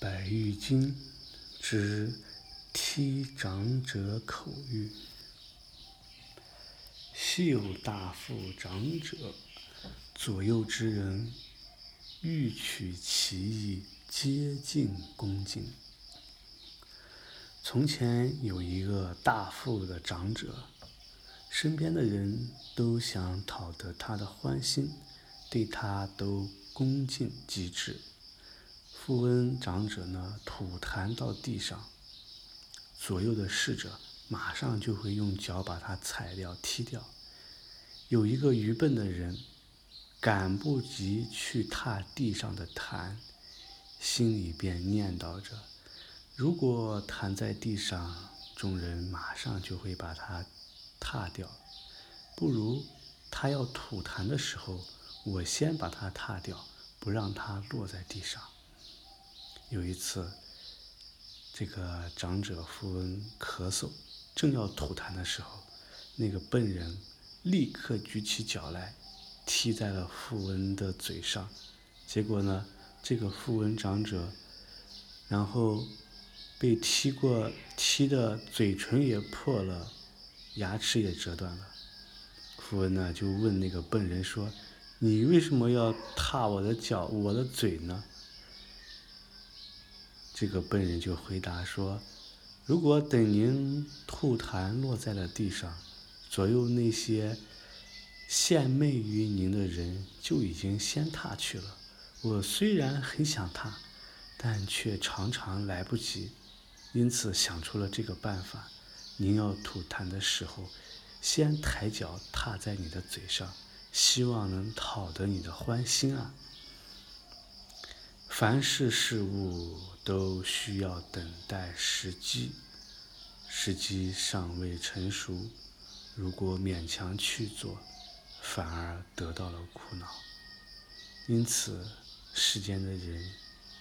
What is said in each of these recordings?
百玉经之梯长者口谕。昔有大富长者，左右之人欲取其意，皆尽恭敬。从前有一个大富的长者，身边的人都想讨得他的欢心，对他都恭敬极致。富翁长者呢，吐痰到地上，左右的侍者马上就会用脚把它踩掉、踢掉。有一个愚笨的人，赶不及去踏地上的痰，心里便念叨着：如果痰在地上，众人马上就会把它踏掉，不如他要吐痰的时候，我先把它踏掉，不让它落在地上。有一次，这个长者富翁咳嗽，正要吐痰的时候，那个笨人立刻举起脚来，踢在了富翁的嘴上。结果呢，这个富翁长者，然后被踢过，踢的嘴唇也破了，牙齿也折断了。富翁呢就问那个笨人说：“你为什么要踏我的脚，我的嘴呢？”这个笨人就回答说：“如果等您吐痰落在了地上，左右那些献媚于您的人就已经先踏去了。我虽然很想踏，但却常常来不及，因此想出了这个办法。您要吐痰的时候，先抬脚踏在你的嘴上，希望能讨得你的欢心啊。”凡事事物都需要等待时机，时机尚未成熟，如果勉强去做，反而得到了苦恼。因此，世间的人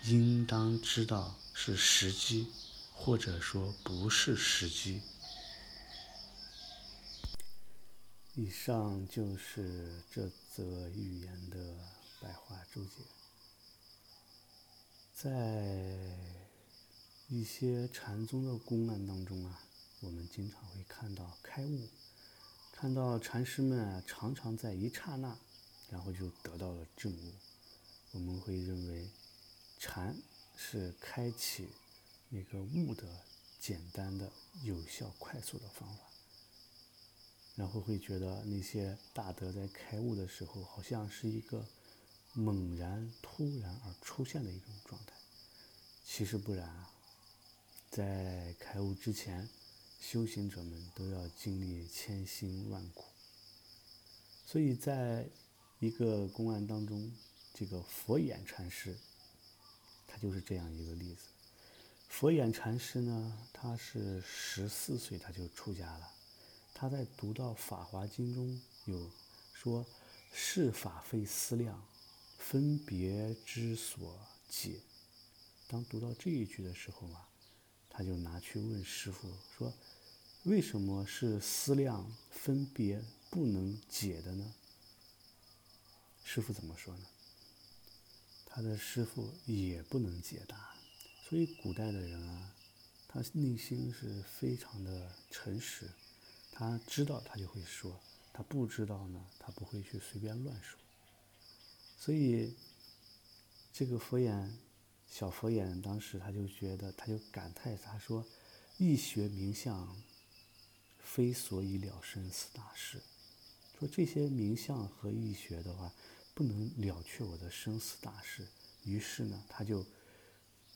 应当知道是时机，或者说不是时机。以上就是这则寓言的白话注解。在一些禅宗的公案当中啊，我们经常会看到开悟，看到禅师们啊，常常在一刹那，然后就得到了证悟。我们会认为，禅是开启那个悟的简单的、有效、快速的方法。然后会觉得那些大德在开悟的时候，好像是一个。猛然、突然而出现的一种状态，其实不然啊。在开悟之前，修行者们都要经历千辛万苦。所以，在一个公案当中，这个佛眼禅师，他就是这样一个例子。佛眼禅师呢，他是十四岁他就出家了。他在读到《法华经》中有说：“是法非思量。”分别之所解。当读到这一句的时候啊，他就拿去问师傅说：“为什么是思量分别不能解的呢？”师傅怎么说呢？他的师傅也不能解答。所以古代的人啊，他内心是非常的诚实，他知道他就会说，他不知道呢，他不会去随便乱说。所以，这个佛眼，小佛眼当时他就觉得，他就感叹，他说：“易学名相，非所以了生死大事。”说这些名相和易学的话，不能了却我的生死大事。于是呢，他就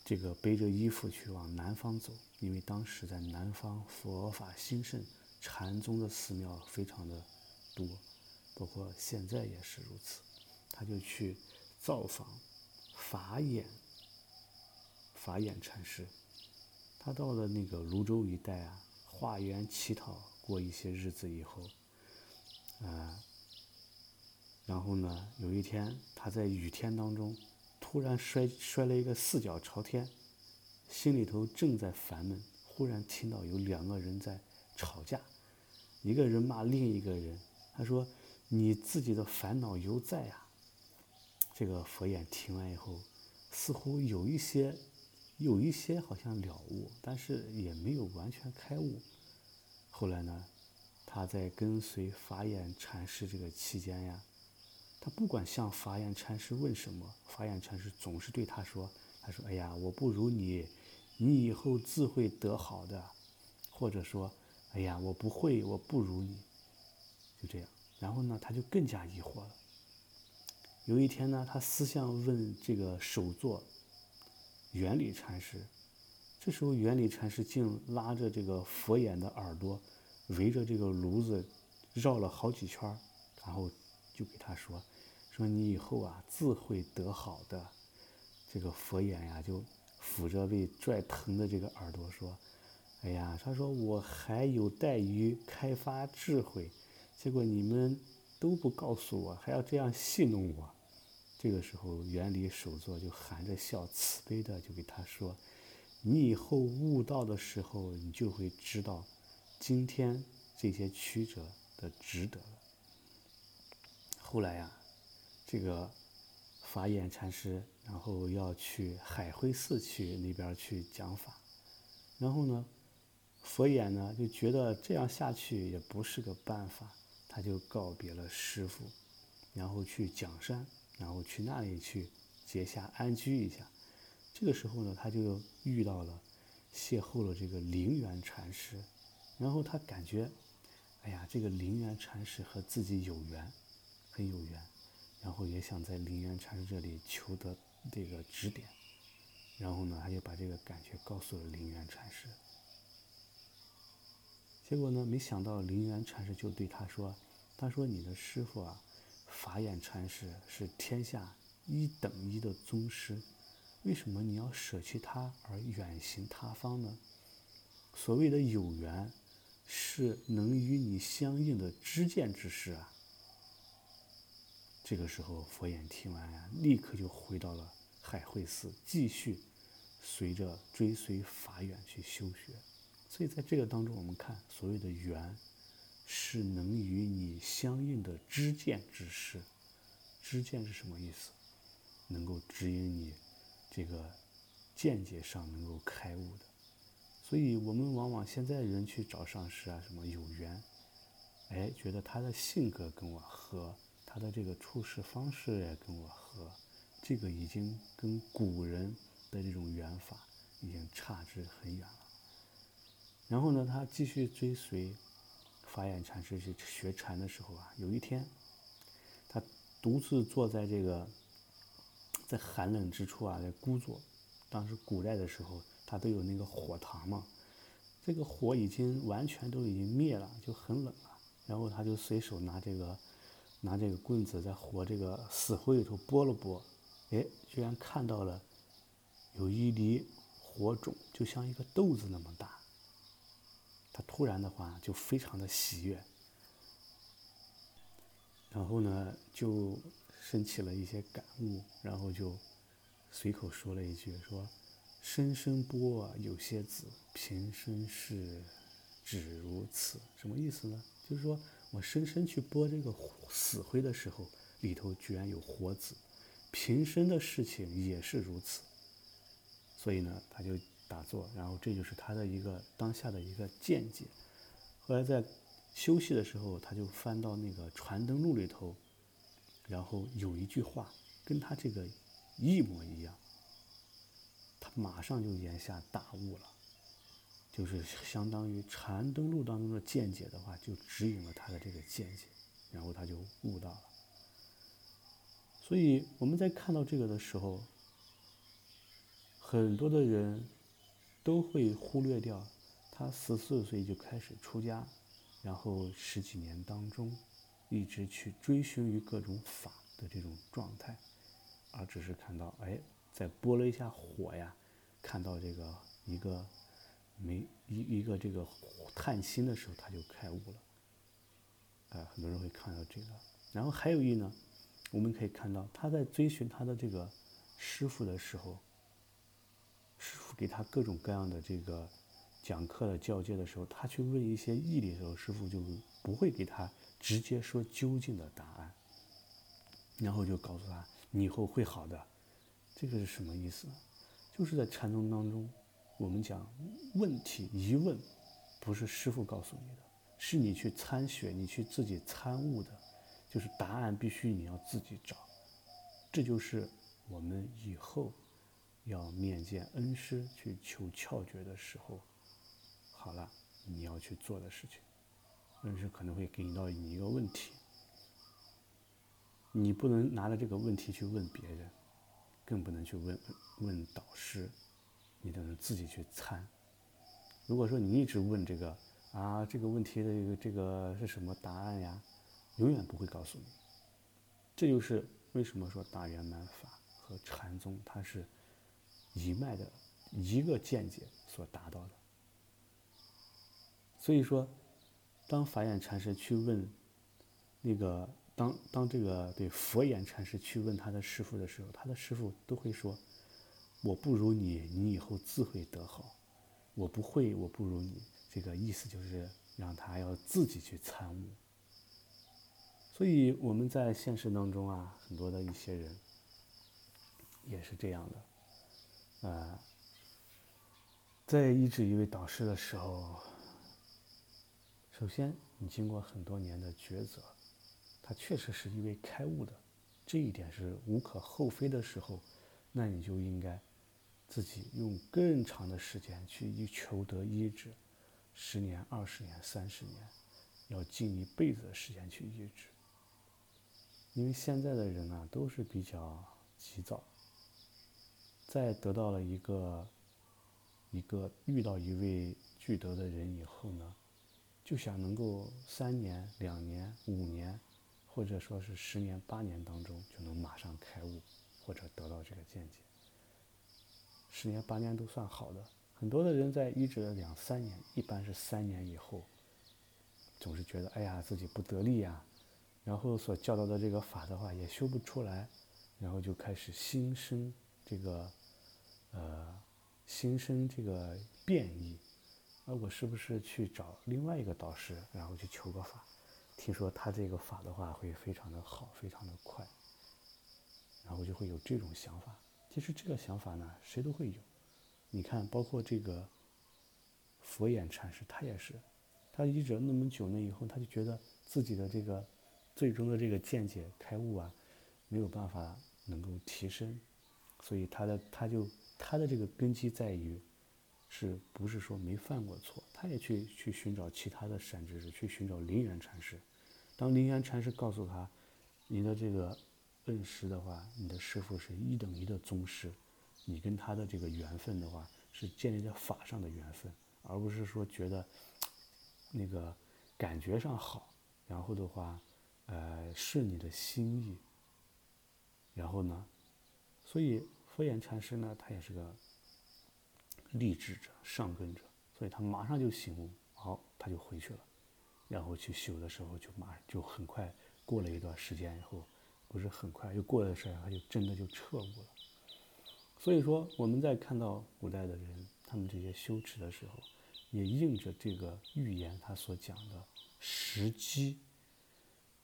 这个背着衣服去往南方走，因为当时在南方佛法兴盛，禅宗的寺庙非常的多，包括现在也是如此。他就去造访法眼，法眼禅师。他到了那个泸州一带啊，化缘乞讨过一些日子以后，啊，然后呢，有一天他在雨天当中，突然摔摔了一个四脚朝天，心里头正在烦闷，忽然听到有两个人在吵架，一个人骂另一个人，他说：“你自己的烦恼犹在啊。”这个佛眼听完以后，似乎有一些有一些好像了悟，但是也没有完全开悟。后来呢，他在跟随法眼禅师这个期间呀，他不管向法眼禅师问什么，法眼禅师总是对他说：“他说，哎呀，我不如你，你以后自会得好的。”或者说：“哎呀，我不会，我不如你。”就这样，然后呢，他就更加疑惑了。有一天呢，他私下问这个首座原理禅师，这时候原理禅师竟拉着这个佛眼的耳朵，围着这个炉子绕了好几圈然后就给他说：“说你以后啊，自会得好的。”这个佛眼呀，就抚着被拽疼的这个耳朵说。哎呀，他说我还有待于开发智慧，结果你们都不告诉我，还要这样戏弄我。这个时候，原理首座就含着笑，慈悲的就给他说：“你以后悟道的时候，你就会知道，今天这些曲折的值得了。”后来呀，这个法眼禅师，然后要去海会寺去那边去讲法，然后呢？佛眼呢就觉得这样下去也不是个办法，他就告别了师傅，然后去讲山，然后去那里去结下安居一下。这个时候呢，他就遇到了，邂逅了这个灵源禅师，然后他感觉，哎呀，这个灵源禅师和自己有缘，很有缘，然后也想在灵源禅师这里求得这个指点，然后呢，他就把这个感觉告诉了灵源禅师。结果呢？没想到灵源禅师就对他说：“他说你的师傅啊，法眼禅师是天下一等一的宗师，为什么你要舍弃他而远行他方呢？所谓的有缘，是能与你相应的知见之事啊。”这个时候，佛眼听完呀，立刻就回到了海会寺，继续随着追随法眼去修学。所以在这个当中，我们看所谓的缘，是能与你相应的知见之事。知见是什么意思？能够指引你这个见解上能够开悟的。所以我们往往现在人去找上师啊，什么有缘，哎，觉得他的性格跟我合，他的这个处事方式也跟我合，这个已经跟古人的这种缘法已经差之很远了。然后呢，他继续追随法眼禅师去学禅的时候啊，有一天，他独自坐在这个在寒冷之处啊，在孤坐。当时古代的时候，他都有那个火塘嘛，这个火已经完全都已经灭了，就很冷了。然后他就随手拿这个拿这个棍子在火这个死灰里头拨了拨，哎，居然看到了有一粒火种，就像一个豆子那么大。他突然的话就非常的喜悦，然后呢就升起了一些感悟，然后就随口说了一句说：“生生波有些子，平生是只如此。”什么意思呢？就是说我深深去拨这个死灰的时候，里头居然有活子，平生的事情也是如此。所以呢，他就。打坐，然后这就是他的一个当下的一个见解。后来在休息的时候，他就翻到那个《传灯录》里头，然后有一句话跟他这个一模一样，他马上就眼下大悟了，就是相当于《传灯录》当中的见解的话，就指引了他的这个见解，然后他就悟到了。所以我们在看到这个的时候，很多的人。都会忽略掉，他十四岁就开始出家，然后十几年当中，一直去追寻于各种法的这种状态，而只是看到，哎，在拨了一下火呀，看到这个一个没一一个这个探心的时候，他就开悟了。啊，很多人会看到这个。然后还有一呢，我们可以看到他在追寻他的这个师傅的时候。师傅给他各种各样的这个讲课的教诫的时候，他去问一些义理的时候，师傅就不会给他直接说究竟的答案，然后就告诉他：“你以后会好的。”这个是什么意思？就是在禅宗当中，我们讲问题疑问，不是师傅告诉你的，是你去参学，你去自己参悟的，就是答案必须你要自己找。这就是我们以后要面见恩师去求窍诀的时候，好了，你要去做的事情。恩师可能会给你到你一个问题，你不能拿着这个问题去问别人。更不能去问问导师，你都能自己去参。如果说你一直问这个啊，这个问题的这个是什么答案呀，永远不会告诉你。这就是为什么说大圆满法和禅宗它是一脉的一个见解所达到的。所以说，当法眼禅师去问那个。当当这个对佛眼禅师去问他的师傅的时候，他的师傅都会说：“我不如你，你以后自会得好。我不会，我不如你。”这个意思就是让他要自己去参悟。所以我们在现实当中啊，很多的一些人也是这样的。呃，在医治一位导师的时候，首先你经过很多年的抉择。他确实是一位开悟的，这一点是无可厚非的时候，那你就应该自己用更长的时间去求得医治，十年、二十年、三十年，要尽一辈子的时间去医治。因为现在的人啊，都是比较急躁，在得到了一个一个遇到一位具德的人以后呢，就想能够三年、两年、五年。或者说是十年八年当中就能马上开悟，或者得到这个见解。十年八年都算好的，很多的人在医治了两三年，一般是三年以后，总是觉得哎呀自己不得力呀，然后所教导的这个法的话也修不出来，然后就开始心生这个，呃，心生这个变异，那我是不是去找另外一个导师，然后去求个法？听说他这个法的话会非常的好，非常的快，然后就会有这种想法。其实这个想法呢，谁都会有。你看，包括这个佛眼禅师，他也是，他医者那么久了以后，他就觉得自己的这个最终的这个见解开悟啊，没有办法能够提升，所以他的他就他的这个根基在于。是不是说没犯过错？他也去去寻找其他的善知识，去寻找灵源禅师。当灵源禅师告诉他，你的这个恩师的话，你的师傅是一等一的宗师，你跟他的这个缘分的话，是建立在法上的缘分，而不是说觉得那个感觉上好，然后的话，呃，顺你的心意。然后呢，所以佛眼禅师呢，他也是个。励志者、上根者，所以他马上就醒悟，好，他就回去了，然后去修的时候就马上就很快过了一段时间以后，不是很快又过了时间，他就真的就彻悟了。所以说，我们在看到古代的人他们这些修持的时候，也应着这个预言他所讲的时机。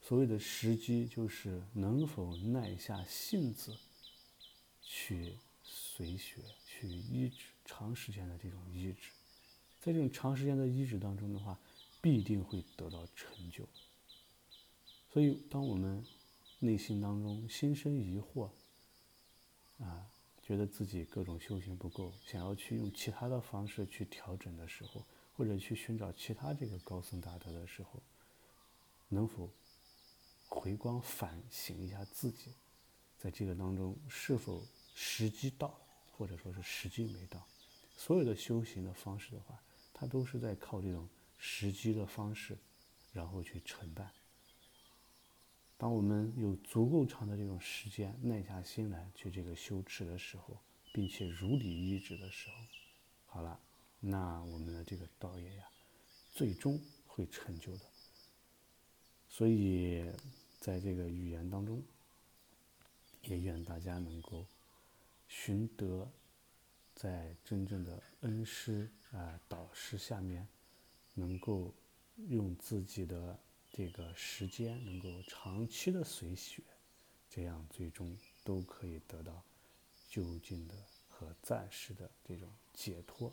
所谓的时机，就是能否耐下性子去随学、去医治。长时间的这种医治，在这种长时间的医治当中的话，必定会得到成就。所以，当我们内心当中心生疑惑，啊，觉得自己各种修行不够，想要去用其他的方式去调整的时候，或者去寻找其他这个高僧大德的时候，能否回光反省一下自己，在这个当中是否时机到了，或者说是时机没到？所有的修行的方式的话，它都是在靠这种时机的方式，然后去承办。当我们有足够长的这种时间，耐下心来去这个修持的时候，并且如理依止的时候，好了，那我们的这个道业呀，最终会成就的。所以，在这个语言当中，也愿大家能够寻得。在真正的恩师啊导师下面，能够用自己的这个时间，能够长期的随学，这样最终都可以得到就近的和暂时的这种解脱。